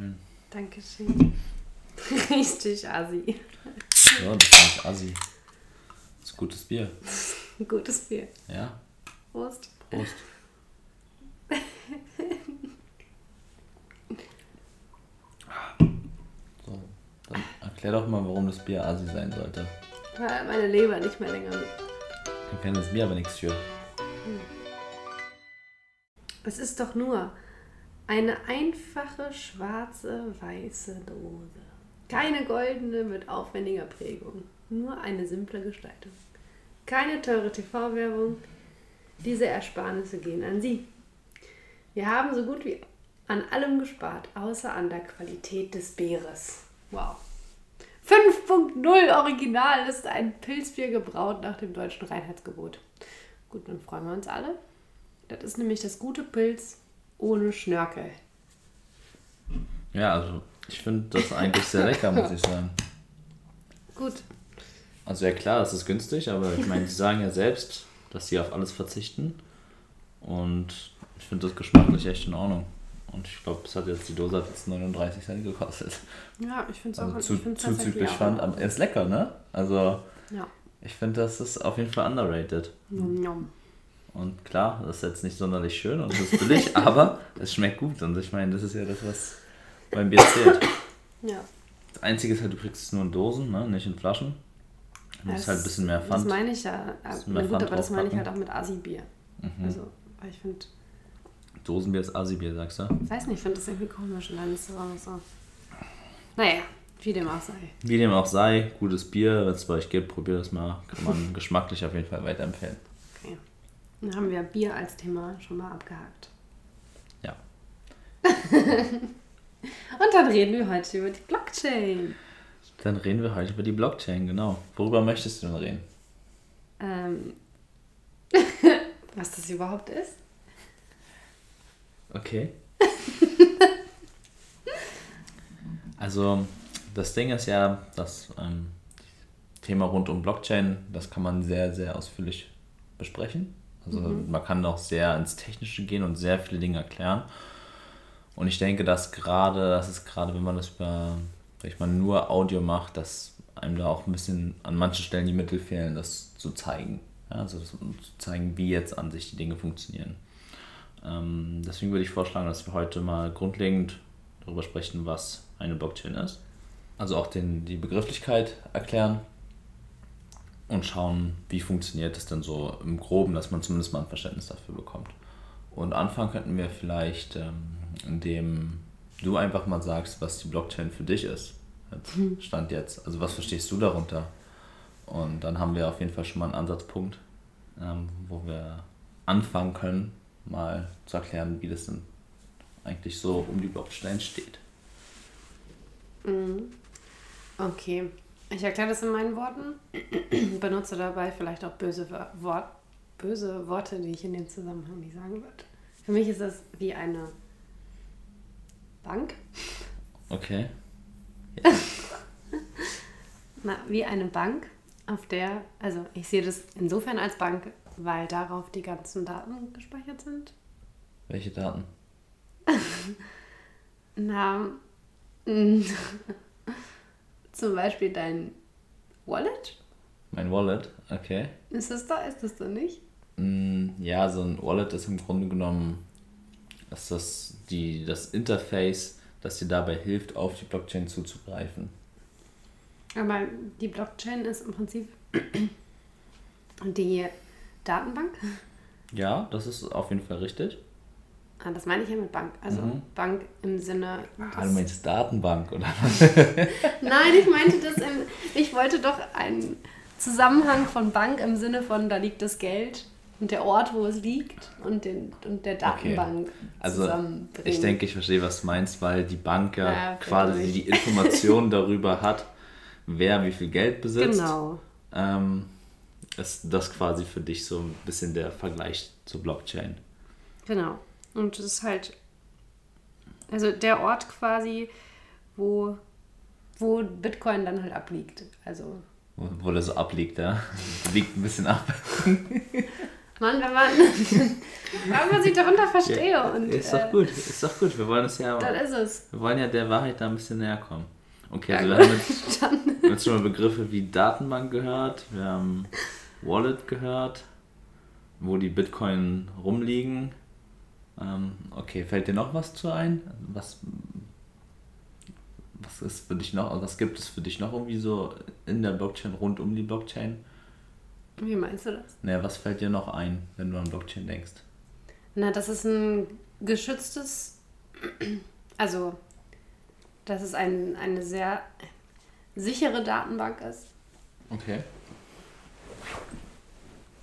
schön. Dankeschön. Richtig assi. Ja, das ist nicht assi. Das ist gutes Bier. Gutes Bier. Ja, Prost. Prost. So, dann erklär doch mal, warum das Bier assi sein sollte. Weil meine Leber nicht mehr länger mit. Dann kann das Bier aber nichts für. Es ist doch nur eine einfache schwarze weiße Dose. Keine goldene mit aufwendiger Prägung. Nur eine simple Gestaltung. Keine teure TV-Werbung. Diese Ersparnisse gehen an Sie. Wir haben so gut wie an allem gespart, außer an der Qualität des Bieres. Wow. 5.0 Original ist ein Pilzbier gebraut nach dem deutschen Reinheitsgebot. Gut, dann freuen wir uns alle. Das ist nämlich das gute Pilz ohne Schnörkel. Ja, also ich finde das eigentlich sehr lecker, muss ich sagen. Gut. Also ja klar, es ist günstig, aber ich meine, die sagen ja selbst, dass sie auf alles verzichten. Und ich finde das geschmacklich echt in Ordnung. Und ich glaube, es hat jetzt die Dose hat jetzt 39 Cent gekostet. Ja, ich finde es Also auch zu, ich zuzüglich tatsächlich fand, aber er ist lecker, ne? Also Ja. ich finde, das ist auf jeden Fall underrated. Njom, njom. Und klar, das ist jetzt nicht sonderlich schön und es ist billig, aber es schmeckt gut. Und ich meine, das ist ja das, was beim Bier zählt. Ja. Das Einzige ist halt, du kriegst es nur in Dosen, ne? nicht in Flaschen. Du musst halt ein bisschen mehr Pfand. Das meine ich ja. Na gut, Pfand aber das meine ich halt auch mit Asi-Bier. Mhm. Also, weil ich finde, Dosenbier ist Asi-Bier, sagst du? ich weiß nicht, ich finde das irgendwie komisch und dann ist es auch so. Naja, wie dem auch sei. Wie dem auch sei, gutes Bier, wenn es bei euch gibt, probiert es mal. Kann man geschmacklich auf jeden Fall weiterempfehlen. Dann haben wir Bier als Thema schon mal abgehakt. Ja. Und dann reden wir heute über die Blockchain. Dann reden wir heute über die Blockchain, genau. Worüber möchtest du denn reden? Ähm, was das überhaupt ist? Okay. also, das Ding ist ja, das ähm, Thema rund um Blockchain, das kann man sehr, sehr ausführlich besprechen. Also, man kann auch sehr ins Technische gehen und sehr viele Dinge erklären. Und ich denke, dass gerade, das ist gerade, wenn man das über, wenn man nur Audio macht, dass einem da auch ein bisschen an manchen Stellen die Mittel fehlen, das zu zeigen. Ja, also das, um zu zeigen, wie jetzt an sich die Dinge funktionieren. Ähm, deswegen würde ich vorschlagen, dass wir heute mal grundlegend darüber sprechen, was eine Blockchain ist. Also auch den, die Begrifflichkeit erklären und schauen, wie funktioniert es denn so im Groben, dass man zumindest mal ein Verständnis dafür bekommt. Und anfangen könnten wir vielleicht, ähm, indem du einfach mal sagst, was die Blockchain für dich ist. Jetzt, Stand jetzt. Also was verstehst du darunter? Und dann haben wir auf jeden Fall schon mal einen Ansatzpunkt, ähm, wo wir anfangen können, mal zu erklären, wie das denn eigentlich so um die Blockchain steht. Okay. Ich erkläre das in meinen Worten. Benutze dabei vielleicht auch böse, Wör- Wort, böse Worte, die ich in dem Zusammenhang nicht sagen würde. Für mich ist es wie eine Bank. Okay. Na, wie eine Bank, auf der, also ich sehe das insofern als Bank, weil darauf die ganzen Daten gespeichert sind. Welche Daten? Na, zum Beispiel dein Wallet. Mein Wallet, okay. Ist das da? Ist das da nicht? Mm, Ja, so ein Wallet ist im Grunde genommen ist das, die, das Interface, das dir dabei hilft, auf die Blockchain zuzugreifen. Aber die Blockchain ist im Prinzip die Datenbank. Ja, das ist auf jeden Fall richtig. Ah, das meine ich ja mit Bank. Also Mhm. Bank im Sinne. Ah, du meinst Datenbank, oder? Nein, ich meinte das im. Ich wollte doch einen Zusammenhang von Bank im Sinne von, da liegt das Geld und der Ort, wo es liegt und, den, und der Datenbank Also, zusammenbringen. ich denke, ich verstehe, was du meinst, weil die Bank ja Ja, quasi die Informationen darüber hat, wer wie viel Geld besitzt. Genau. Ähm, ist das quasi für dich so ein bisschen der Vergleich zur Blockchain. Genau. Und es ist halt. Also der Ort quasi, wo, wo Bitcoin dann halt abliegt. Also. Wo, wo der so abliegt, ja. Liegt ein bisschen ab. Mann, wenn man, wenn man sich darunter verstehe. Ja, und, ist doch äh, gut, ist doch gut. Wir wollen es ja. Das ist es. Wir wollen ja der Wahrheit da ein bisschen näher kommen. Okay, also ja, wir haben jetzt, jetzt schon mal Begriffe wie Datenbank gehört, wir haben Wallet gehört, wo die Bitcoin rumliegen. Ähm, okay, fällt dir noch was zu ein? Was, was ist für dich noch, was gibt es für dich noch irgendwie so in der Blockchain, rund um die Blockchain? Wie meinst du das? Naja, was fällt dir noch ein, wenn du an Blockchain denkst? Na, das ist ein geschütztes, also, dass es ein, eine sehr sichere Datenbank ist. Okay.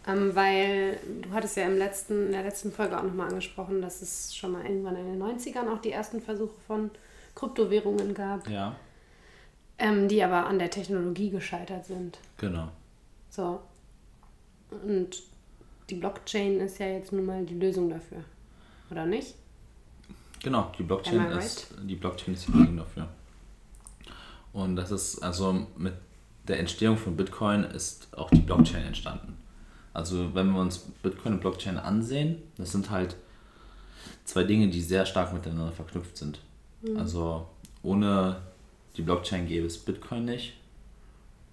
Ähm, weil du hattest ja im letzten, in der letzten Folge auch nochmal angesprochen, dass es schon mal irgendwann in den 90ern auch die ersten Versuche von Kryptowährungen gab. Ja. Ähm, die aber an der Technologie gescheitert sind. Genau. So. Und die Blockchain ist ja jetzt nun mal die Lösung dafür. Oder nicht? Genau, die Blockchain, right? ist, die Blockchain ist die Lösung dafür. Und das ist also mit der Entstehung von Bitcoin ist auch die Blockchain entstanden. Also wenn wir uns Bitcoin und Blockchain ansehen, das sind halt zwei Dinge, die sehr stark miteinander verknüpft sind. Mhm. Also ohne die Blockchain gäbe es Bitcoin nicht.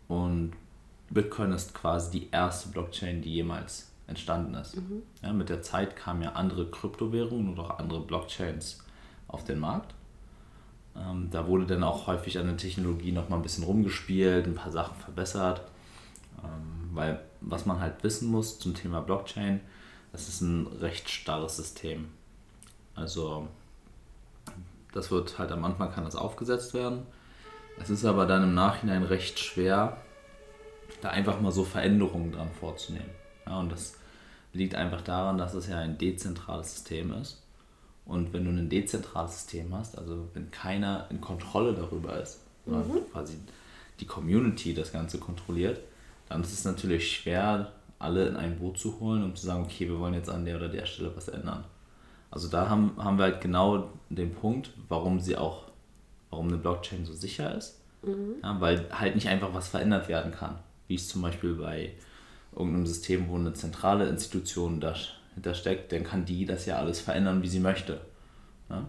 Und Bitcoin ist quasi die erste Blockchain, die jemals entstanden ist. Mhm. Ja, mit der Zeit kamen ja andere Kryptowährungen und auch andere Blockchains auf den Markt. Ähm, da wurde dann auch häufig an der Technologie noch mal ein bisschen rumgespielt, ein paar Sachen verbessert. Weil was man halt wissen muss zum Thema Blockchain, das ist ein recht starres System. Also das wird halt am Anfang kann das aufgesetzt werden. Es ist aber dann im Nachhinein recht schwer, da einfach mal so Veränderungen dran vorzunehmen. Ja, und das liegt einfach daran, dass es ja ein dezentrales System ist. Und wenn du ein dezentrales System hast, also wenn keiner in Kontrolle darüber ist, sondern mhm. quasi die Community das Ganze kontrolliert, dann ist es natürlich schwer, alle in ein Boot zu holen, um zu sagen, okay, wir wollen jetzt an der oder der Stelle was ändern. Also da haben, haben wir halt genau den Punkt, warum sie auch, warum eine Blockchain so sicher ist. Mhm. Ja, weil halt nicht einfach was verändert werden kann. Wie es zum Beispiel bei irgendeinem System, wo eine zentrale Institution dahinter steckt, dann kann die das ja alles verändern, wie sie möchte. Ja?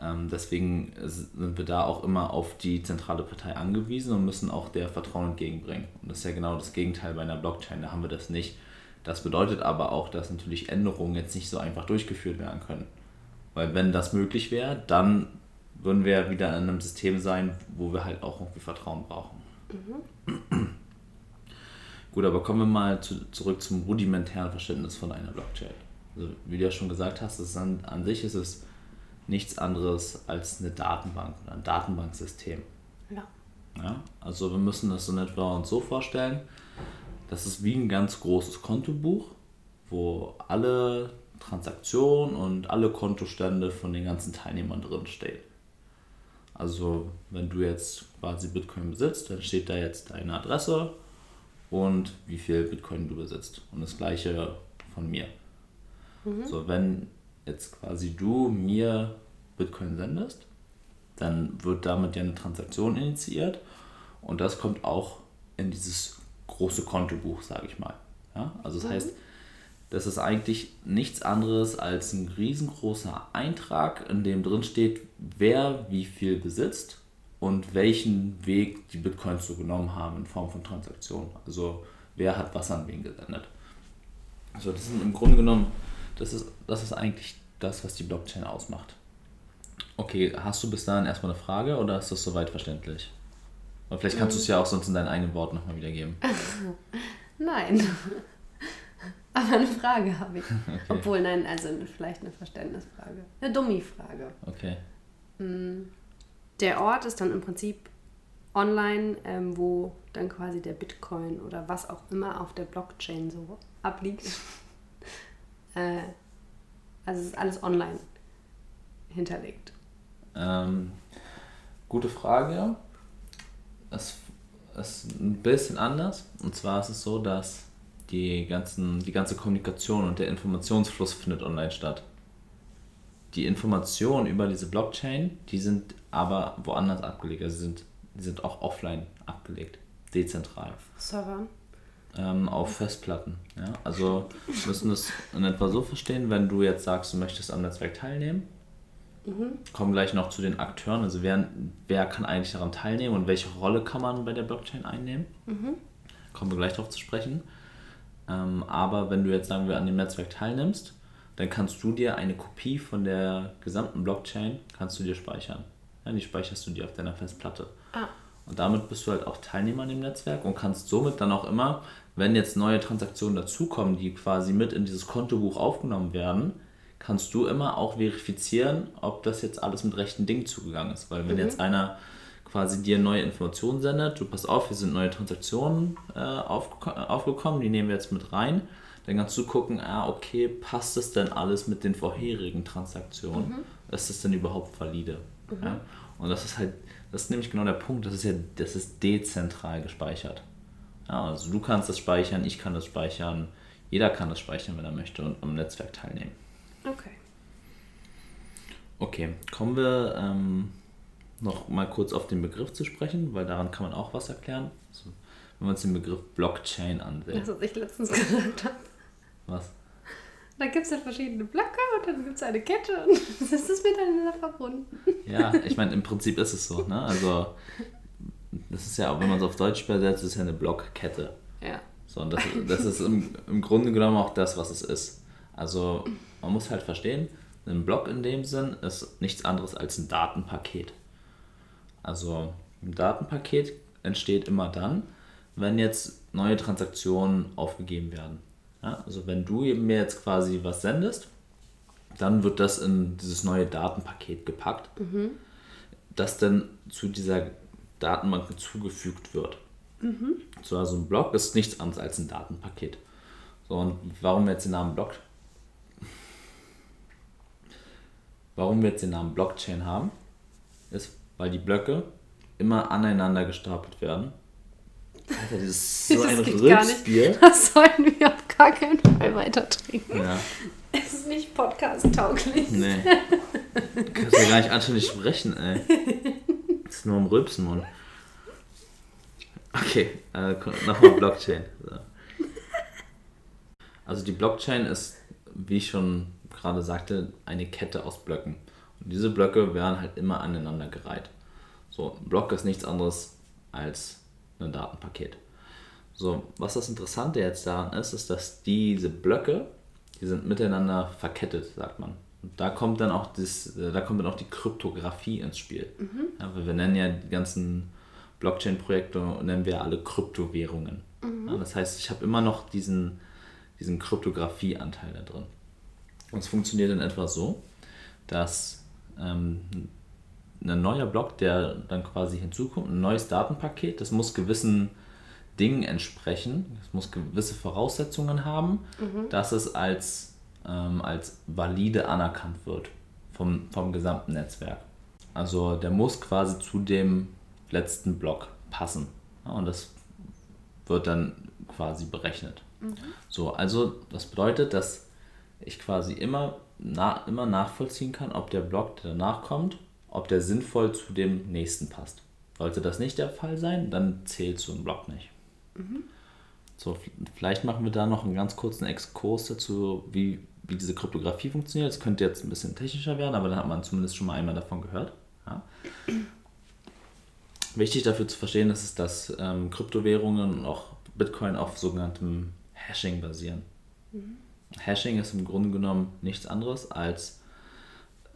Ähm, deswegen sind wir da auch immer auf die zentrale Partei angewiesen und müssen auch der Vertrauen entgegenbringen. Und das ist ja genau das Gegenteil bei einer Blockchain, da haben wir das nicht. Das bedeutet aber auch, dass natürlich Änderungen jetzt nicht so einfach durchgeführt werden können. Weil wenn das möglich wäre, dann würden wir wieder in einem System sein, wo wir halt auch irgendwie Vertrauen brauchen. Mhm. Gut, aber kommen wir mal zu, zurück zum rudimentären Verständnis von einer Blockchain. Also, wie du ja schon gesagt hast, an, an sich ist es nichts anderes als eine Datenbank oder ein Datenbanksystem. Ja. ja. Also wir müssen das in etwa uns so vorstellen, das ist wie ein ganz großes Kontobuch, wo alle Transaktionen und alle Kontostände von den ganzen Teilnehmern drin stehen. Also wenn du jetzt quasi Bitcoin besitzt, dann steht da jetzt deine Adresse und wie viel Bitcoin du besitzt. Und das gleiche von mir. Mhm. So, wenn jetzt quasi du mir Bitcoin sendest, dann wird damit ja eine Transaktion initiiert und das kommt auch in dieses große Kontobuch, sage ich mal. Ja? Also das mhm. heißt, das ist eigentlich nichts anderes als ein riesengroßer Eintrag, in dem drin steht, wer wie viel besitzt und welchen Weg die Bitcoins so genommen haben in Form von Transaktionen. Also wer hat was an wen gesendet. Also das ist im Grunde genommen das ist, das ist eigentlich das, was die Blockchain ausmacht. Okay, hast du bis dahin erstmal eine Frage oder ist das soweit verständlich? Und vielleicht kannst du es ja auch sonst in deinen eigenen Worten nochmal wiedergeben. nein. Aber eine Frage habe ich. Okay. Obwohl, nein, also vielleicht eine Verständnisfrage. Eine Dummy-Frage. Okay. Mm, der Ort ist dann im Prinzip online, ähm, wo dann quasi der Bitcoin oder was auch immer auf der Blockchain so abliegt. Äh, also es ist alles online hinterlegt. Ähm, gute Frage. Es ist ein bisschen anders. Und zwar ist es so, dass die, ganzen, die ganze Kommunikation und der Informationsfluss findet online statt. Die Informationen über diese Blockchain, die sind aber woanders abgelegt. Also sind, die sind auch offline abgelegt, dezentral. Servern? Ähm, auf Festplatten. Ja? Also wir müssen das in etwa so verstehen, wenn du jetzt sagst, du möchtest am Netzwerk teilnehmen, mhm. kommen gleich noch zu den Akteuren, also wer, wer kann eigentlich daran teilnehmen und welche Rolle kann man bei der Blockchain einnehmen. Mhm. Kommen wir gleich darauf zu sprechen. Ähm, aber wenn du jetzt sagen wir an dem Netzwerk teilnimmst, dann kannst du dir eine Kopie von der gesamten Blockchain kannst du dir speichern. Ja, die speicherst du dir auf deiner Festplatte. Ah. Und damit bist du halt auch Teilnehmer an dem Netzwerk und kannst somit dann auch immer, wenn jetzt neue Transaktionen dazukommen, die quasi mit in dieses Kontobuch aufgenommen werden, kannst du immer auch verifizieren, ob das jetzt alles mit rechten Dingen zugegangen ist. Weil wenn mhm. jetzt einer quasi dir neue Informationen sendet, du pass auf, hier sind neue Transaktionen äh, auf, aufgekommen, die nehmen wir jetzt mit rein, dann kannst du gucken, ah, okay, passt das denn alles mit den vorherigen Transaktionen? Mhm. Ist das denn überhaupt valide? Mhm. Ja? Und das ist halt, das ist nämlich genau der Punkt, das ist ja, das ist dezentral gespeichert. Ja, also du kannst das speichern, ich kann das speichern, jeder kann das speichern, wenn er möchte und am Netzwerk teilnehmen. Okay. Okay, kommen wir ähm, noch mal kurz auf den Begriff zu sprechen, weil daran kann man auch was erklären. Also, wenn wir uns den Begriff Blockchain ansehen. Das, was ich letztens gesagt habe. Was? Da gibt es ja verschiedene Blöcke und dann gibt es eine Kette und das ist miteinander verbunden. Ja, ich meine, im Prinzip ist es so. Ne? Also, das ist ja, wenn man es auf Deutsch übersetzt, ist ja eine Blockkette. Ja. So, und das, das ist im, im Grunde genommen auch das, was es ist. Also, man muss halt verstehen, ein Block in dem Sinn ist nichts anderes als ein Datenpaket. Also, ein Datenpaket entsteht immer dann, wenn jetzt neue Transaktionen aufgegeben werden. Ja, also wenn du mir jetzt quasi was sendest, dann wird das in dieses neue Datenpaket gepackt, mhm. das dann zu dieser Datenbank hinzugefügt wird. Mhm. So, also ein Block ist nichts anderes als ein Datenpaket. So, und warum wir jetzt den Namen Block warum wir jetzt den Namen Blockchain haben, ist, weil die Blöcke immer aneinander gestapelt werden Alter, das ist so das ein Rülpsbier. Das sollten wir auf gar keinen Fall weiter trinken. Ja. Es ist nicht podcast-tauglich. Nee. Du kannst ja gar nicht anständig sprechen, ey. Nur im Rülpsen, Mann. Okay, äh, nochmal Blockchain. So. Also die Blockchain ist, wie ich schon gerade sagte, eine Kette aus Blöcken. Und diese Blöcke werden halt immer aneinander gereiht. So, ein Block ist nichts anderes als ein Datenpaket. So, was das Interessante jetzt daran ist, ist, dass diese Blöcke, die sind miteinander verkettet, sagt man. Und da kommt dann auch das, da kommt dann auch die Kryptographie ins Spiel. Mhm. Ja, wir nennen ja die ganzen Blockchain-Projekte nennen wir alle Kryptowährungen. Mhm. Ja, das heißt, ich habe immer noch diesen, diesen Kryptographie-Anteil da drin. Und es funktioniert dann etwa so, dass ähm, ein neuer Block, der dann quasi hinzukommt, ein neues Datenpaket, das muss gewissen Dingen entsprechen, es muss gewisse Voraussetzungen haben, mhm. dass es als, ähm, als valide anerkannt wird vom, vom gesamten Netzwerk. Also der muss quasi zu dem letzten Block passen. Ja, und das wird dann quasi berechnet. Mhm. So, also das bedeutet, dass ich quasi immer, na, immer nachvollziehen kann, ob der Block, der danach kommt, ob der sinnvoll zu dem nächsten passt. Sollte das nicht der Fall sein, dann zählt so ein Block nicht. Mhm. So, vielleicht machen wir da noch einen ganz kurzen Exkurs dazu, wie, wie diese Kryptographie funktioniert. Das könnte jetzt ein bisschen technischer werden, aber dann hat man zumindest schon mal einmal davon gehört. Ja. Wichtig dafür zu verstehen ist, es, dass ähm, Kryptowährungen und auch Bitcoin auf sogenanntem Hashing basieren. Mhm. Hashing ist im Grunde genommen nichts anderes als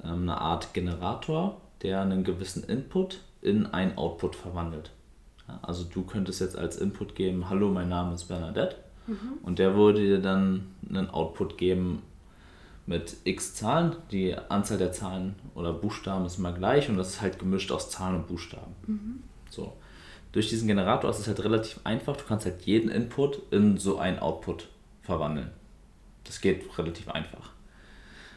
ähm, eine Art Generator, der einen gewissen Input in ein Output verwandelt. Ja, also du könntest jetzt als Input geben, hallo, mein Name ist Bernadette. Mhm. Und der würde dir dann einen Output geben mit x Zahlen. Die Anzahl der Zahlen oder Buchstaben ist immer gleich und das ist halt gemischt aus Zahlen und Buchstaben. Mhm. So. Durch diesen Generator ist es halt relativ einfach. Du kannst halt jeden Input in so ein Output verwandeln. Das geht relativ einfach.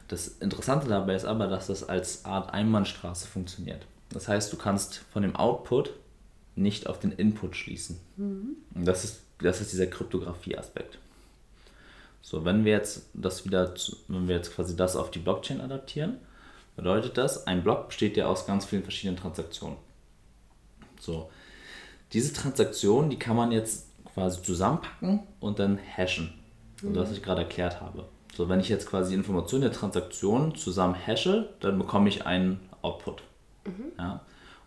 Das Interessante dabei ist aber, dass das als Art Einbahnstraße funktioniert. Das heißt, du kannst von dem Output nicht auf den Input schließen. Mhm. Und das ist, das ist dieser Kryptographie-Aspekt. So, wenn wir jetzt das wieder, wenn wir jetzt quasi das auf die Blockchain adaptieren, bedeutet das, ein Block besteht ja aus ganz vielen verschiedenen Transaktionen. So, diese Transaktionen, die kann man jetzt quasi zusammenpacken und dann hashen. Mhm. was ich gerade erklärt habe. So, wenn ich jetzt quasi Informationen der Transaktion zusammen hashe, dann bekomme ich einen Output. Mhm. Ja?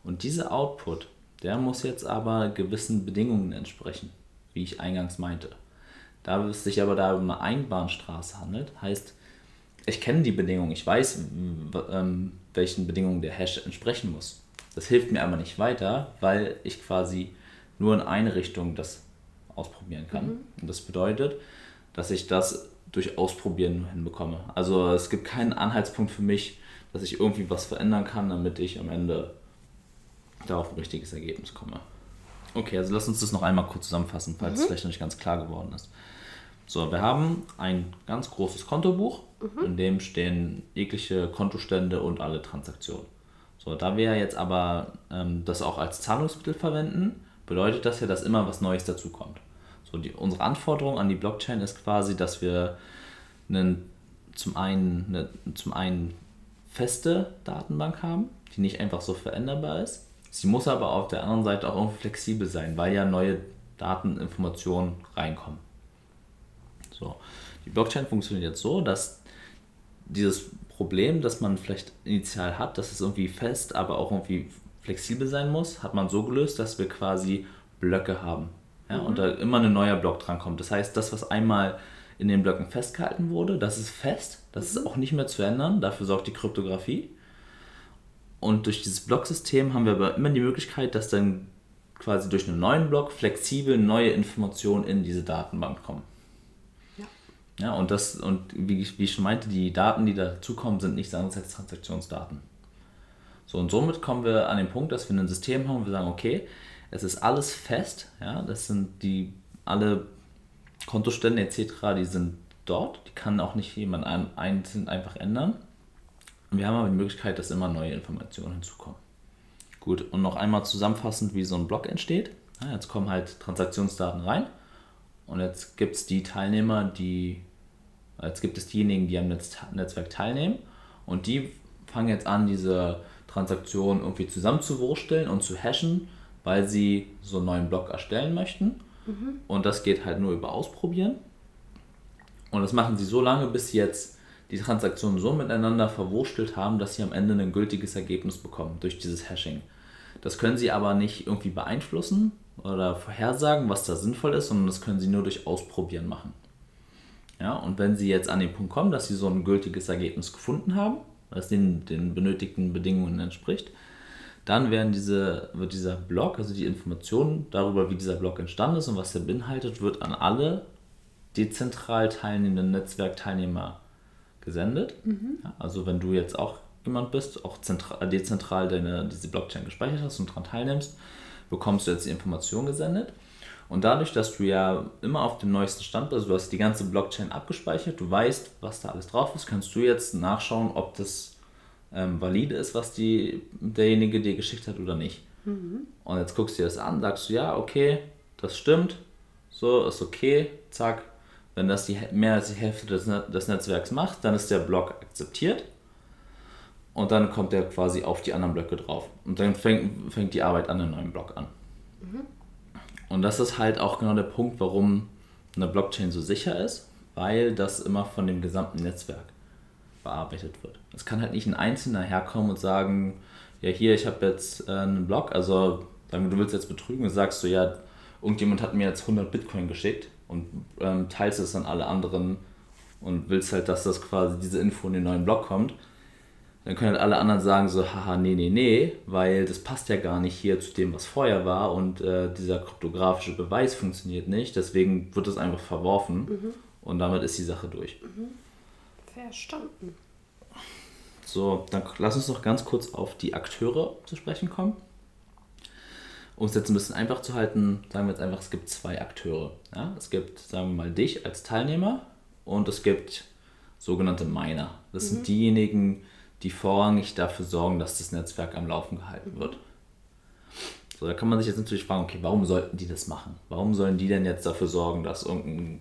Und dieser Output, der muss jetzt aber gewissen Bedingungen entsprechen, wie ich eingangs meinte. Da es sich aber da um eine Einbahnstraße handelt, heißt, ich kenne die Bedingungen, ich weiß, ähm, welchen Bedingungen der Hash entsprechen muss. Das hilft mir aber nicht weiter, weil ich quasi nur in eine Richtung das ausprobieren kann. Mhm. Und das bedeutet, dass ich das durch Ausprobieren hinbekomme. Also es gibt keinen Anhaltspunkt für mich, dass ich irgendwie was verändern kann, damit ich am Ende da auf ein richtiges Ergebnis komme. Okay, also lass uns das noch einmal kurz zusammenfassen, falls mhm. es vielleicht noch nicht ganz klar geworden ist. So, wir haben ein ganz großes Kontobuch, mhm. in dem stehen jegliche Kontostände und alle Transaktionen. So, da wir jetzt aber ähm, das auch als Zahlungsmittel verwenden, bedeutet das ja, dass immer was Neues dazukommt. So, die, unsere Anforderung an die Blockchain ist quasi, dass wir einen, zum, einen, eine, zum einen feste Datenbank haben, die nicht einfach so veränderbar ist. Sie muss aber auf der anderen Seite auch irgendwie flexibel sein, weil ja neue Dateninformationen reinkommen. So. Die Blockchain funktioniert jetzt so, dass dieses Problem, das man vielleicht initial hat, dass es irgendwie fest, aber auch irgendwie flexibel sein muss, hat man so gelöst, dass wir quasi Blöcke haben ja, mhm. und da immer ein neuer Block drankommt. Das heißt, das, was einmal in den Blöcken festgehalten wurde, das ist fest, das mhm. ist auch nicht mehr zu ändern, dafür sorgt die Kryptographie. Und durch dieses Blocksystem haben wir aber immer die Möglichkeit, dass dann quasi durch einen neuen Block flexibel neue Informationen in diese Datenbank kommen. Ja. Ja, und das, und wie ich, wie ich schon meinte, die Daten, die dazukommen, sind nichts anderes als Transaktionsdaten. So, und somit kommen wir an den Punkt, dass wir ein System haben, wo wir sagen, okay, es ist alles fest, ja, das sind die alle Kontostände etc., die sind dort, die kann auch nicht jemand einzeln einfach ändern. Wir haben aber die Möglichkeit, dass immer neue Informationen hinzukommen. Gut, und noch einmal zusammenfassend, wie so ein Block entsteht. Ja, jetzt kommen halt Transaktionsdaten rein und jetzt gibt es die Teilnehmer, die, jetzt gibt es diejenigen, die am Netz, Netzwerk teilnehmen und die fangen jetzt an, diese Transaktion irgendwie zusammenzuwursteln und zu hashen weil sie so einen neuen Blog erstellen möchten. Mhm. Und das geht halt nur über Ausprobieren. Und das machen sie so lange, bis sie jetzt die Transaktionen so miteinander verwurstelt haben, dass sie am Ende ein gültiges Ergebnis bekommen durch dieses Hashing. Das können sie aber nicht irgendwie beeinflussen oder vorhersagen, was da sinnvoll ist, sondern das können sie nur durch Ausprobieren machen. Ja, und wenn sie jetzt an den Punkt kommen, dass sie so ein gültiges Ergebnis gefunden haben, das den, den benötigten Bedingungen entspricht, dann werden diese, wird dieser Blog, also die Informationen darüber, wie dieser Blog entstanden ist und was er beinhaltet, wird an alle dezentral teilnehmenden Netzwerkteilnehmer gesendet. Mhm. Ja, also wenn du jetzt auch jemand bist, auch zentral, dezentral deine, diese Blockchain gespeichert hast und daran teilnimmst, bekommst du jetzt die Information gesendet. Und dadurch, dass du ja immer auf dem neuesten Stand bist, du hast die ganze Blockchain abgespeichert, du weißt, was da alles drauf ist, kannst du jetzt nachschauen, ob das ähm, valide ist, was die, derjenige dir geschickt hat oder nicht. Mhm. Und jetzt guckst du dir das an, sagst du, ja, okay, das stimmt, so ist okay, zack. Wenn das die, mehr als die Hälfte des, des Netzwerks macht, dann ist der Block akzeptiert und dann kommt der quasi auf die anderen Blöcke drauf. Und dann fängt, fängt die Arbeit an einem neuen Block an. Mhm. Und das ist halt auch genau der Punkt, warum eine Blockchain so sicher ist, weil das immer von dem gesamten Netzwerk bearbeitet wird. Es kann halt nicht ein Einzelner herkommen und sagen, ja hier, ich habe jetzt äh, einen Blog, also du willst jetzt betrügen und sagst so, ja, irgendjemand hat mir jetzt 100 Bitcoin geschickt und ähm, teilst es an alle anderen und willst halt, dass das quasi diese Info in den neuen Blog kommt. Dann können halt alle anderen sagen so, haha, nee, nee, nee, weil das passt ja gar nicht hier zu dem, was vorher war und äh, dieser kryptografische Beweis funktioniert nicht, deswegen wird es einfach verworfen mhm. und damit ist die Sache durch. Mhm. Verstanden. So, dann lass uns noch ganz kurz auf die Akteure zu sprechen kommen. Um es jetzt ein bisschen einfach zu halten, sagen wir jetzt einfach, es gibt zwei Akteure. Ja? Es gibt, sagen wir mal, dich als Teilnehmer und es gibt sogenannte Miner. Das mhm. sind diejenigen, die vorrangig dafür sorgen, dass das Netzwerk am Laufen gehalten wird. So, da kann man sich jetzt natürlich fragen, okay, warum sollten die das machen? Warum sollen die denn jetzt dafür sorgen, dass irgendein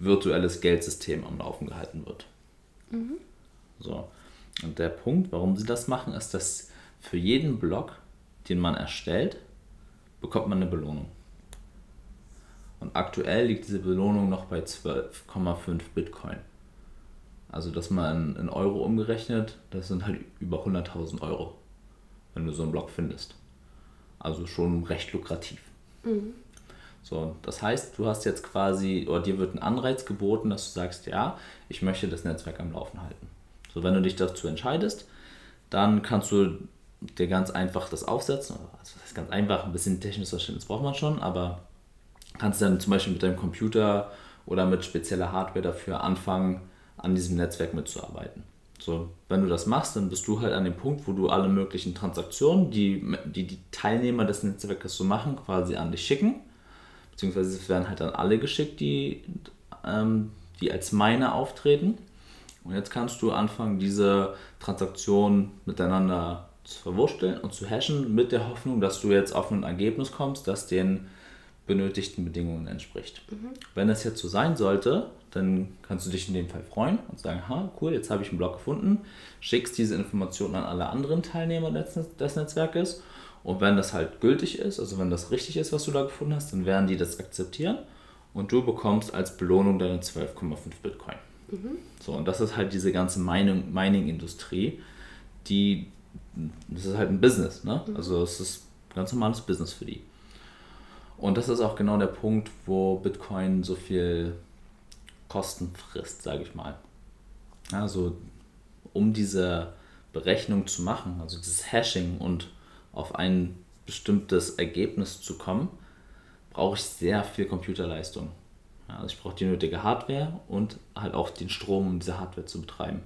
virtuelles Geldsystem am Laufen gehalten wird? Mhm. So. Und der Punkt, warum sie das machen, ist, dass für jeden Block, den man erstellt, bekommt man eine Belohnung. Und aktuell liegt diese Belohnung noch bei 12,5 Bitcoin. Also dass man in Euro umgerechnet, das sind halt über 100.000 Euro, wenn du so einen Block findest. Also schon recht lukrativ. Mhm. So, das heißt, du hast jetzt quasi, oder dir wird ein Anreiz geboten, dass du sagst, ja, ich möchte das Netzwerk am Laufen halten. So, wenn du dich dazu entscheidest, dann kannst du dir ganz einfach das aufsetzen. Also das ist ganz einfach, ein bisschen technisches Verständnis braucht man schon, aber kannst dann zum Beispiel mit deinem Computer oder mit spezieller Hardware dafür anfangen, an diesem Netzwerk mitzuarbeiten. So, wenn du das machst, dann bist du halt an dem Punkt, wo du alle möglichen Transaktionen, die die, die Teilnehmer des Netzwerkes so machen, quasi an dich schicken. Beziehungsweise es werden halt dann alle geschickt, die, ähm, die als Miner auftreten. Und jetzt kannst du anfangen, diese Transaktionen miteinander zu verwursteln und zu hashen, mit der Hoffnung, dass du jetzt auf ein Ergebnis kommst, das den benötigten Bedingungen entspricht. Mhm. Wenn es jetzt so sein sollte, dann kannst du dich in dem Fall freuen und sagen, ha, cool, jetzt habe ich einen Blog gefunden, schickst diese Informationen an alle anderen Teilnehmer des, des Netzwerkes und wenn das halt gültig ist, also wenn das richtig ist, was du da gefunden hast, dann werden die das akzeptieren und du bekommst als Belohnung deine 12,5 Bitcoin. Mhm. So, und das ist halt diese ganze Mining-Industrie, die, das ist halt ein Business, ne? Mhm. Also es ist ganz normales Business für die. Und das ist auch genau der Punkt, wo Bitcoin so viel Kosten frisst, sage ich mal. Also um diese Berechnung zu machen, also dieses Hashing und auf ein bestimmtes Ergebnis zu kommen, brauche ich sehr viel Computerleistung. Also ich brauche die nötige Hardware und halt auch den Strom, um diese Hardware zu betreiben.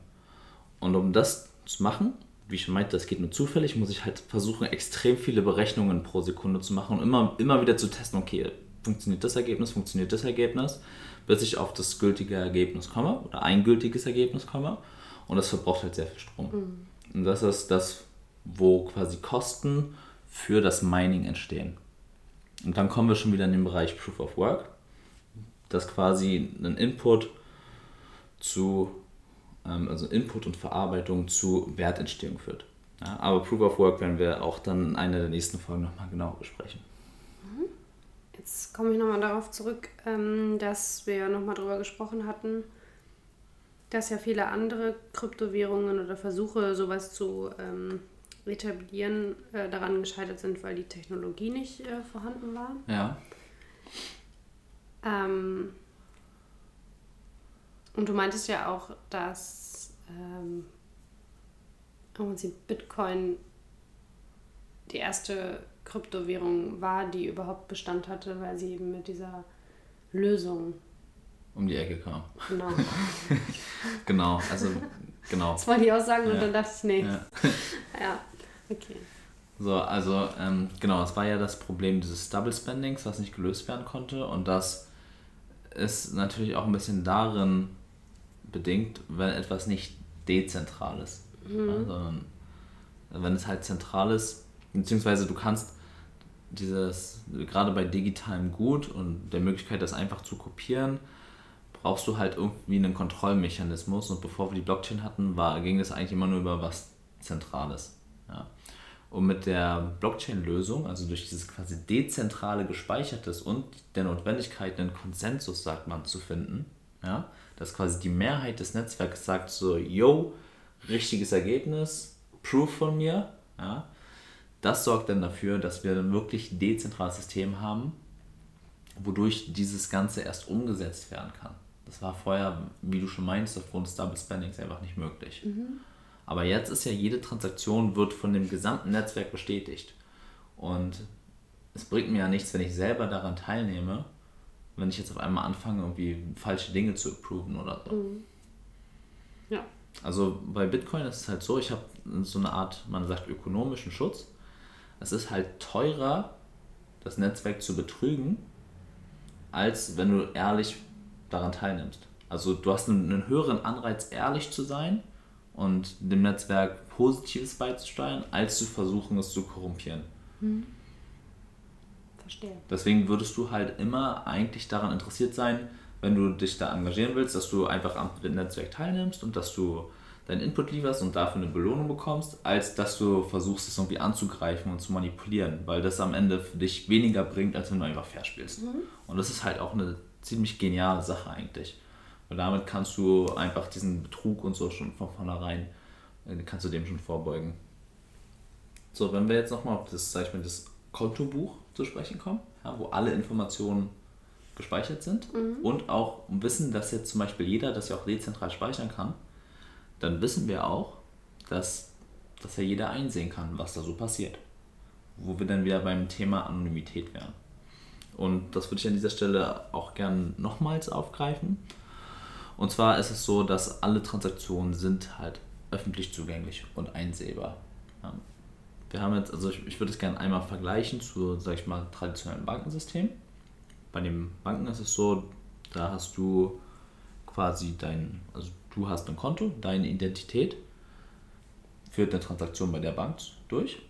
Und um das zu machen, wie ich schon meinte, das geht nur zufällig, muss ich halt versuchen, extrem viele Berechnungen pro Sekunde zu machen und immer, immer wieder zu testen, okay, funktioniert das Ergebnis, funktioniert das Ergebnis, bis ich auf das gültige Ergebnis komme oder ein gültiges Ergebnis komme. Und das verbraucht halt sehr viel Strom. Mhm. Und das ist das, wo quasi Kosten für das Mining entstehen. Und dann kommen wir schon wieder in den Bereich Proof of Work, dass quasi ein Input zu also Input und Verarbeitung zu Wertentstehung führt. Ja, aber Proof of Work werden wir auch dann in einer der nächsten Folgen nochmal genauer besprechen. Mhm. Jetzt komme ich nochmal darauf zurück, ähm, dass wir nochmal darüber gesprochen hatten, dass ja viele andere Kryptowährungen oder Versuche, sowas zu ähm, etablieren, äh, daran gescheitert sind, weil die Technologie nicht äh, vorhanden war. Ja. Ähm, und du meintest ja auch, dass ähm, im Prinzip Bitcoin die erste Kryptowährung war, die überhaupt Bestand hatte, weil sie eben mit dieser Lösung um die Ecke kam. Genau. genau, also genau. Das wollte ich auch sagen ja. und dann dachte ich, nee. Ja, ja. okay. So, also ähm, genau, es war ja das Problem dieses Double Spendings, was nicht gelöst werden konnte und das ist natürlich auch ein bisschen darin bedingt, wenn etwas nicht dezentral ist, mhm. ja, sondern wenn es halt zentral ist, beziehungsweise du kannst dieses, gerade bei digitalem Gut und der Möglichkeit, das einfach zu kopieren, brauchst du halt irgendwie einen Kontrollmechanismus und bevor wir die Blockchain hatten, war, ging es eigentlich immer nur über was Zentrales. Ja. Und mit der Blockchain-Lösung, also durch dieses quasi dezentrale Gespeichertes und der Notwendigkeit, einen Konsensus, sagt man, zu finden, ja, dass quasi die Mehrheit des Netzwerks sagt so, yo, richtiges Ergebnis, Proof von mir, ja, das sorgt dann dafür, dass wir ein wirklich dezentrales System haben, wodurch dieses Ganze erst umgesetzt werden kann. Das war vorher, wie du schon meinst, aufgrund des Double Spendings einfach nicht möglich. Mhm. Aber jetzt ist ja jede Transaktion wird von dem gesamten Netzwerk bestätigt. Und es bringt mir ja nichts, wenn ich selber daran teilnehme, wenn ich jetzt auf einmal anfange, irgendwie falsche Dinge zu approven oder so. Mhm. Ja. Also bei Bitcoin ist es halt so, ich habe so eine Art, man sagt, ökonomischen Schutz. Es ist halt teurer, das Netzwerk zu betrügen, als wenn du ehrlich daran teilnimmst. Also du hast einen, einen höheren Anreiz, ehrlich zu sein und dem Netzwerk Positives beizusteuern, als zu versuchen, es zu korrumpieren. Mhm. Verstehe. Deswegen würdest du halt immer eigentlich daran interessiert sein, wenn du dich da engagieren willst, dass du einfach am Netzwerk teilnimmst und dass du deinen Input lieferst und dafür eine Belohnung bekommst, als dass du versuchst, es irgendwie anzugreifen und zu manipulieren, weil das am Ende für dich weniger bringt, als wenn du einfach fair spielst. Mhm. Und das ist halt auch eine ziemlich geniale Sache eigentlich. Weil damit kannst du einfach diesen Betrug und so schon von vornherein, äh, kannst du dem schon vorbeugen. So, wenn wir jetzt nochmal auf das, sag ich mal, das Kontobuch zu sprechen kommen, ja, wo alle Informationen gespeichert sind mhm. und auch wissen, dass jetzt zum Beispiel jeder das ja auch dezentral speichern kann, dann wissen wir auch, dass, dass ja jeder einsehen kann, was da so passiert. Wo wir dann wieder beim Thema Anonymität wären. Und das würde ich an dieser Stelle auch gern nochmals aufgreifen. Und zwar ist es so, dass alle Transaktionen sind halt öffentlich zugänglich und einsehbar. Wir haben jetzt, also ich, ich würde es gerne einmal vergleichen zu, sag ich mal, traditionellen Bankensystem. Bei den Banken ist es so, da hast du quasi dein, also du hast ein Konto, deine Identität führt eine Transaktion bei der Bank durch.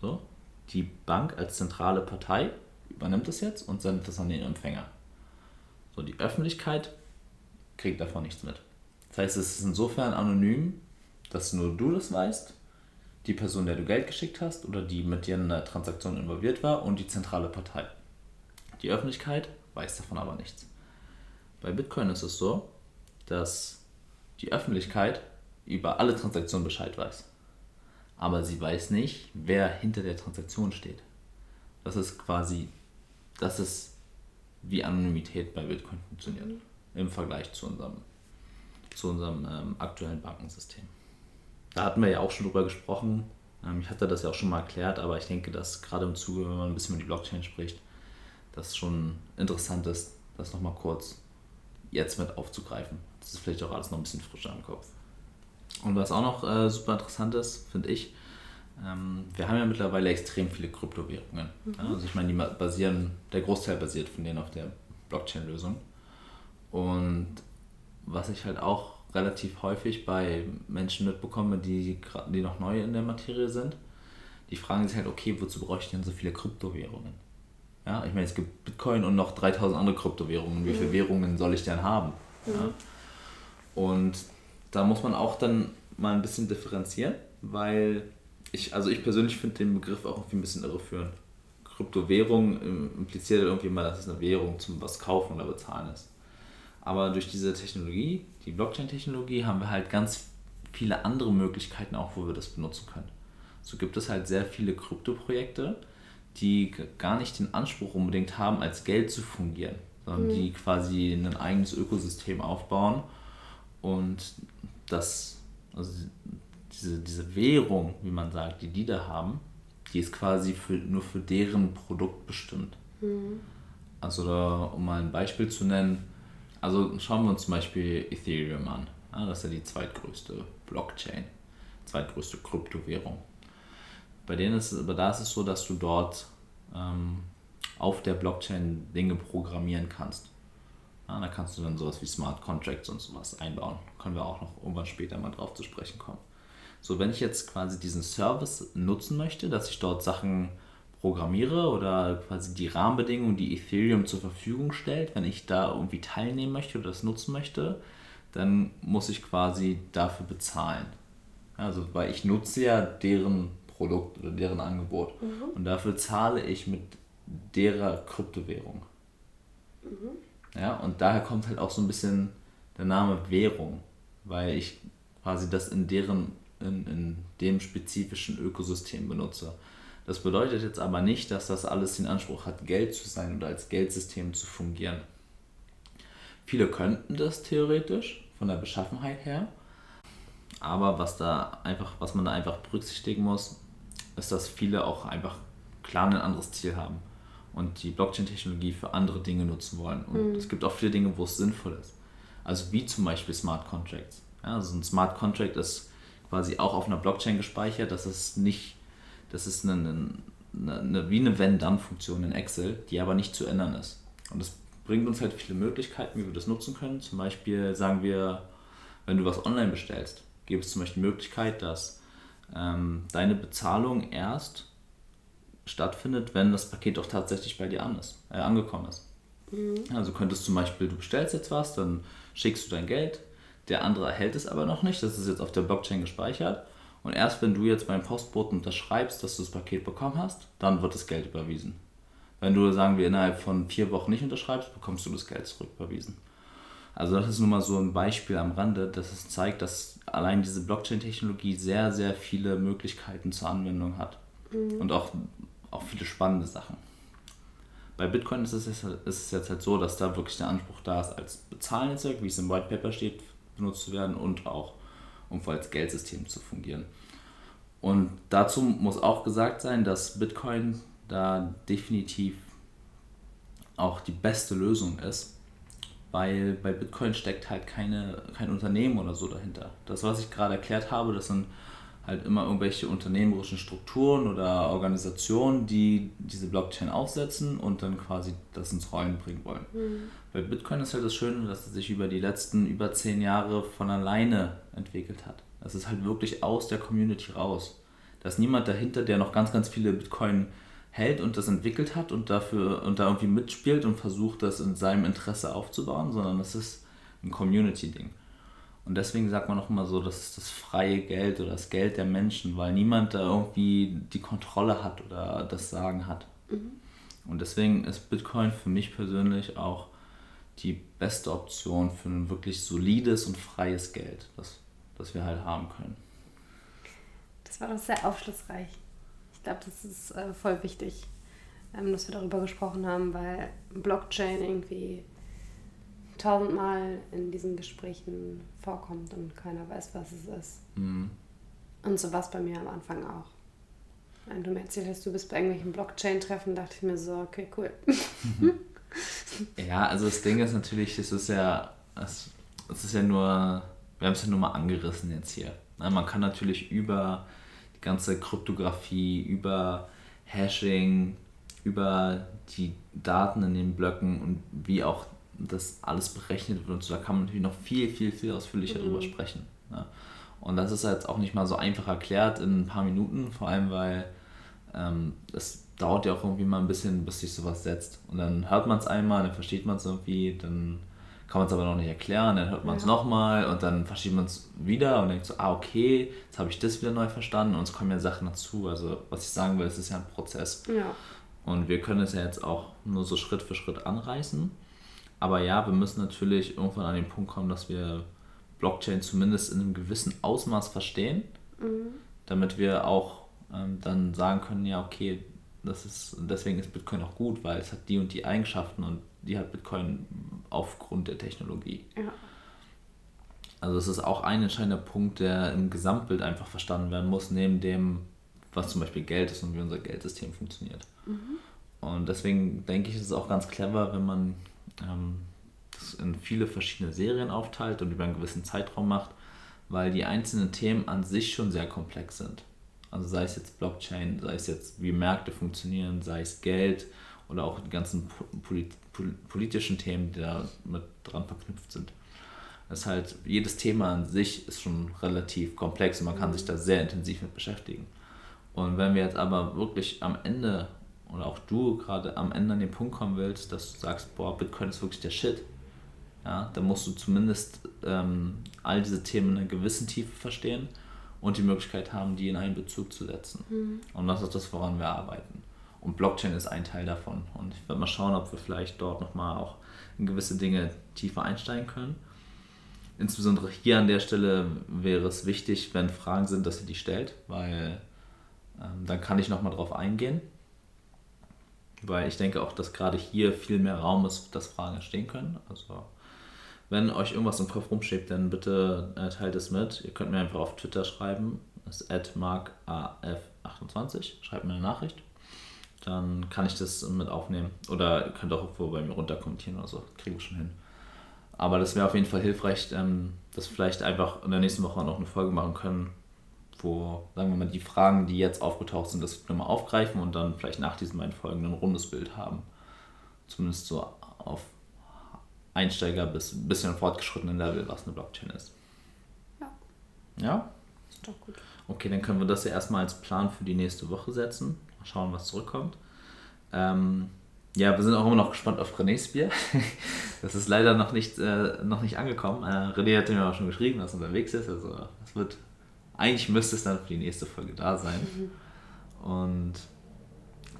So. Die Bank als zentrale Partei übernimmt es jetzt und sendet es an den Empfänger. So, die Öffentlichkeit kriegt davon nichts mit. Das heißt, es ist insofern anonym, dass nur du das weißt, die Person, der du Geld geschickt hast oder die mit dir in einer Transaktion involviert war und die zentrale Partei. Die Öffentlichkeit weiß davon aber nichts. Bei Bitcoin ist es so, dass die Öffentlichkeit über alle Transaktionen Bescheid weiß. Aber sie weiß nicht, wer hinter der Transaktion steht. Das ist quasi, das ist wie Anonymität bei Bitcoin funktioniert im Vergleich zu unserem, zu unserem ähm, aktuellen Bankensystem. Da hatten wir ja auch schon drüber gesprochen. Ähm, ich hatte das ja auch schon mal erklärt, aber ich denke, dass gerade im Zuge, wenn man ein bisschen über die Blockchain spricht, das schon interessant ist, das nochmal kurz jetzt mit aufzugreifen. Das ist vielleicht auch alles noch ein bisschen frischer im Kopf. Und was auch noch äh, super interessant ist, finde ich, ähm, wir haben ja mittlerweile extrem viele Kryptowährungen. Mhm. Ja, also ich meine, die basieren, der Großteil basiert von denen auf der Blockchain-Lösung. Und was ich halt auch relativ häufig bei Menschen mitbekomme, die, die noch neu in der Materie sind, die fragen sich halt, okay, wozu bräuchte ich denn so viele Kryptowährungen? Ja, ich meine, es gibt Bitcoin und noch 3000 andere Kryptowährungen. Wie viele mhm. Währungen soll ich denn haben? Mhm. Ja? Und da muss man auch dann mal ein bisschen differenzieren, weil ich, also ich persönlich finde den Begriff auch irgendwie ein bisschen irreführend. Kryptowährung impliziert irgendwie mal, dass es eine Währung zum was kaufen oder bezahlen ist. Aber durch diese Technologie, die Blockchain-Technologie, haben wir halt ganz viele andere Möglichkeiten auch, wo wir das benutzen können. So gibt es halt sehr viele Kryptoprojekte, die gar nicht den Anspruch unbedingt haben, als Geld zu fungieren, sondern mhm. die quasi ein eigenes Ökosystem aufbauen und das, also diese, diese Währung, wie man sagt, die die da haben, die ist quasi für, nur für deren Produkt bestimmt. Mhm. Also da, um mal ein Beispiel zu nennen, also schauen wir uns zum Beispiel Ethereum an. Das ist ja die zweitgrößte Blockchain, zweitgrößte Kryptowährung. Bei denen ist aber da ist es so, dass du dort ähm, auf der Blockchain Dinge programmieren kannst. Ja, da kannst du dann sowas wie Smart Contracts und sowas einbauen. Können wir auch noch irgendwann später mal drauf zu sprechen kommen. So, wenn ich jetzt quasi diesen Service nutzen möchte, dass ich dort Sachen programmiere oder quasi die Rahmenbedingungen, die Ethereum zur Verfügung stellt, wenn ich da irgendwie teilnehmen möchte oder das nutzen möchte, dann muss ich quasi dafür bezahlen. Also, weil ich nutze ja deren Produkt oder deren Angebot. Mhm. Und dafür zahle ich mit derer Kryptowährung. Mhm. Ja, und daher kommt halt auch so ein bisschen der Name Währung, weil ich quasi das in deren, in, in dem spezifischen Ökosystem benutze. Das bedeutet jetzt aber nicht, dass das alles den Anspruch hat, Geld zu sein oder als Geldsystem zu fungieren. Viele könnten das theoretisch von der Beschaffenheit her, aber was da einfach, was man da einfach berücksichtigen muss, ist, dass viele auch einfach klar ein anderes Ziel haben und die Blockchain-Technologie für andere Dinge nutzen wollen. Und mhm. es gibt auch viele Dinge, wo es sinnvoll ist. Also wie zum Beispiel Smart Contracts. Ja, also ein Smart Contract ist quasi auch auf einer Blockchain gespeichert. Das ist nicht, das ist eine, eine, eine wie eine Wenn-Dann-Funktion in Excel, die aber nicht zu ändern ist. Und das bringt uns halt viele Möglichkeiten, wie wir das nutzen können. Zum Beispiel sagen wir, wenn du was online bestellst, gibt es zum Beispiel die Möglichkeit, dass ähm, deine Bezahlung erst stattfindet, wenn das Paket auch tatsächlich bei dir an ist, äh, angekommen ist. Mhm. Also könntest zum Beispiel, du bestellst jetzt was, dann schickst du dein Geld, Der andere erhält es aber noch nicht. Das ist jetzt auf der Blockchain gespeichert. Und erst wenn du jetzt beim Postboten unterschreibst, dass du das Paket bekommen hast, dann wird das Geld überwiesen. Wenn du, sagen wir, innerhalb von vier Wochen nicht unterschreibst, bekommst du das Geld zurücküberwiesen. Also das ist nur mal so ein Beispiel am Rande, dass es zeigt, dass allein diese Blockchain-Technologie sehr, sehr viele Möglichkeiten zur Anwendung hat. Mhm. Und auch, auch viele spannende Sachen. Bei Bitcoin ist es, jetzt, ist es jetzt halt so, dass da wirklich der Anspruch da ist, als Bezahlnetzwerk, wie es im White Paper steht, benutzt zu werden und auch um als Geldsystem zu fungieren. Und dazu muss auch gesagt sein, dass Bitcoin da definitiv auch die beste Lösung ist, weil bei Bitcoin steckt halt keine, kein Unternehmen oder so dahinter. Das, was ich gerade erklärt habe, das sind halt immer irgendwelche unternehmerischen Strukturen oder Organisationen, die diese Blockchain aufsetzen und dann quasi das ins Rollen bringen wollen. Mhm. Bei Bitcoin ist halt das Schöne, dass es sich über die letzten über zehn Jahre von alleine entwickelt hat. Das ist halt wirklich aus der Community raus. Da ist niemand dahinter, der noch ganz, ganz viele Bitcoin hält und das entwickelt hat und dafür und da irgendwie mitspielt und versucht, das in seinem Interesse aufzubauen, sondern das ist ein Community-Ding. Und deswegen sagt man auch immer so, das ist das freie Geld oder das Geld der Menschen, weil niemand da irgendwie die Kontrolle hat oder das Sagen hat. Mhm. Und deswegen ist Bitcoin für mich persönlich auch die beste Option für ein wirklich solides und freies Geld, das, das wir halt haben können. Das war doch sehr aufschlussreich. Ich glaube, das ist äh, voll wichtig, ähm, dass wir darüber gesprochen haben, weil Blockchain irgendwie tausendmal in diesen Gesprächen vorkommt und keiner weiß, was es ist. Mhm. Und so war es bei mir am Anfang auch. Wenn du mir erzählt hast, du bist bei irgendwelchen Blockchain-Treffen, dachte ich mir so, okay, cool. ja, also das Ding ist natürlich, es ist ja, es, es ist ja nur, wir haben es ja nur mal angerissen jetzt hier. Man kann natürlich über ganze Kryptographie, über Hashing, über die Daten in den Blöcken und wie auch das alles berechnet wird und so, da kann man natürlich noch viel, viel, viel ausführlicher mhm. drüber sprechen. Ja. Und das ist jetzt auch nicht mal so einfach erklärt in ein paar Minuten, vor allem weil ähm, es dauert ja auch irgendwie mal ein bisschen, bis sich sowas setzt. Und dann hört man es einmal, dann versteht man es irgendwie, dann kann man es aber noch nicht erklären, dann hört man es ja. nochmal und dann versteht man es wieder und denkt so, ah okay, jetzt habe ich das wieder neu verstanden und es kommen ja Sachen dazu. Also was ich sagen will, es ist ja ein Prozess. Ja. Und wir können es ja jetzt auch nur so Schritt für Schritt anreißen. Aber ja, wir müssen natürlich irgendwann an den Punkt kommen, dass wir Blockchain zumindest in einem gewissen Ausmaß verstehen, mhm. damit wir auch ähm, dann sagen können, ja okay, das ist, deswegen ist Bitcoin auch gut, weil es hat die und die Eigenschaften und die hat Bitcoin aufgrund der Technologie. Ja. Also es ist auch ein entscheidender Punkt, der im Gesamtbild einfach verstanden werden muss, neben dem, was zum Beispiel Geld ist und wie unser Geldsystem funktioniert. Mhm. Und deswegen denke ich, ist es auch ganz clever, wenn man das in viele verschiedene Serien aufteilt und über einen gewissen Zeitraum macht, weil die einzelnen Themen an sich schon sehr komplex sind. Also sei es jetzt Blockchain, sei es jetzt wie Märkte funktionieren, sei es Geld oder auch die ganzen Polit politischen Themen, die da mit dran verknüpft sind. Das ist halt, jedes Thema an sich ist schon relativ komplex und man kann sich da sehr intensiv mit beschäftigen. Und wenn wir jetzt aber wirklich am Ende oder auch du gerade am Ende an den Punkt kommen willst, dass du sagst, boah, Bitcoin ist wirklich der Shit, ja, dann musst du zumindest ähm, all diese Themen in einer gewissen Tiefe verstehen und die Möglichkeit haben, die in einen Bezug zu setzen. Mhm. Und das ist das, woran wir arbeiten. Und Blockchain ist ein Teil davon. Und ich werde mal schauen, ob wir vielleicht dort nochmal auch in gewisse Dinge tiefer einsteigen können. Insbesondere hier an der Stelle wäre es wichtig, wenn Fragen sind, dass ihr die stellt, weil ähm, dann kann ich nochmal drauf eingehen. Weil ich denke auch, dass gerade hier viel mehr Raum ist, dass Fragen entstehen können. Also wenn euch irgendwas im Kopf rumschiebt, dann bitte äh, teilt es mit. Ihr könnt mir einfach auf Twitter schreiben. Das ist markaf28. Schreibt mir eine Nachricht dann kann ich das mit aufnehmen. Oder ihr könnt auch irgendwo bei mir runter kommentieren oder so. Kriegen wir schon hin. Aber das wäre auf jeden Fall hilfreich, ähm, dass wir vielleicht einfach in der nächsten Woche noch eine Folge machen können, wo, sagen wir mal, die Fragen, die jetzt aufgetaucht sind, das nochmal aufgreifen und dann vielleicht nach diesen beiden Folgen ein rundes Bild haben. Zumindest so auf Einsteiger bis ein bisschen fortgeschrittenen Level, was eine Blockchain ist. Ja. Ja? Ist doch gut. Okay, dann können wir das ja erstmal als Plan für die nächste Woche setzen. Mal schauen, was zurückkommt. Ähm, ja, wir sind auch immer noch gespannt auf Renés Bier. Das ist leider noch nicht, äh, noch nicht angekommen. Äh, René hat mir auch schon geschrieben, dass er unterwegs ist. Also es wird, eigentlich müsste es dann für die nächste Folge da sein. Mhm. Und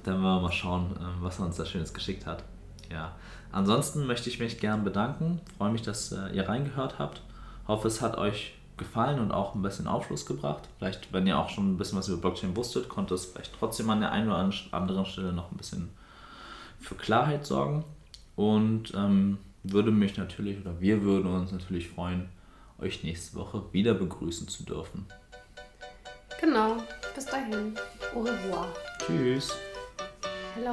dann werden wir mal schauen, äh, was er uns da Schönes geschickt hat. Ja. Ansonsten möchte ich mich gern bedanken. Freue mich, dass äh, ihr reingehört habt. Hoffe, es hat euch gefallen und auch ein bisschen Aufschluss gebracht. Vielleicht, wenn ihr auch schon ein bisschen was über Blockchain wusstet, konnte es vielleicht trotzdem an der einen oder anderen Stelle noch ein bisschen für Klarheit sorgen. Und ähm, würde mich natürlich, oder wir würden uns natürlich freuen, euch nächste Woche wieder begrüßen zu dürfen. Genau. Bis dahin. Au revoir. Tschüss. Hello.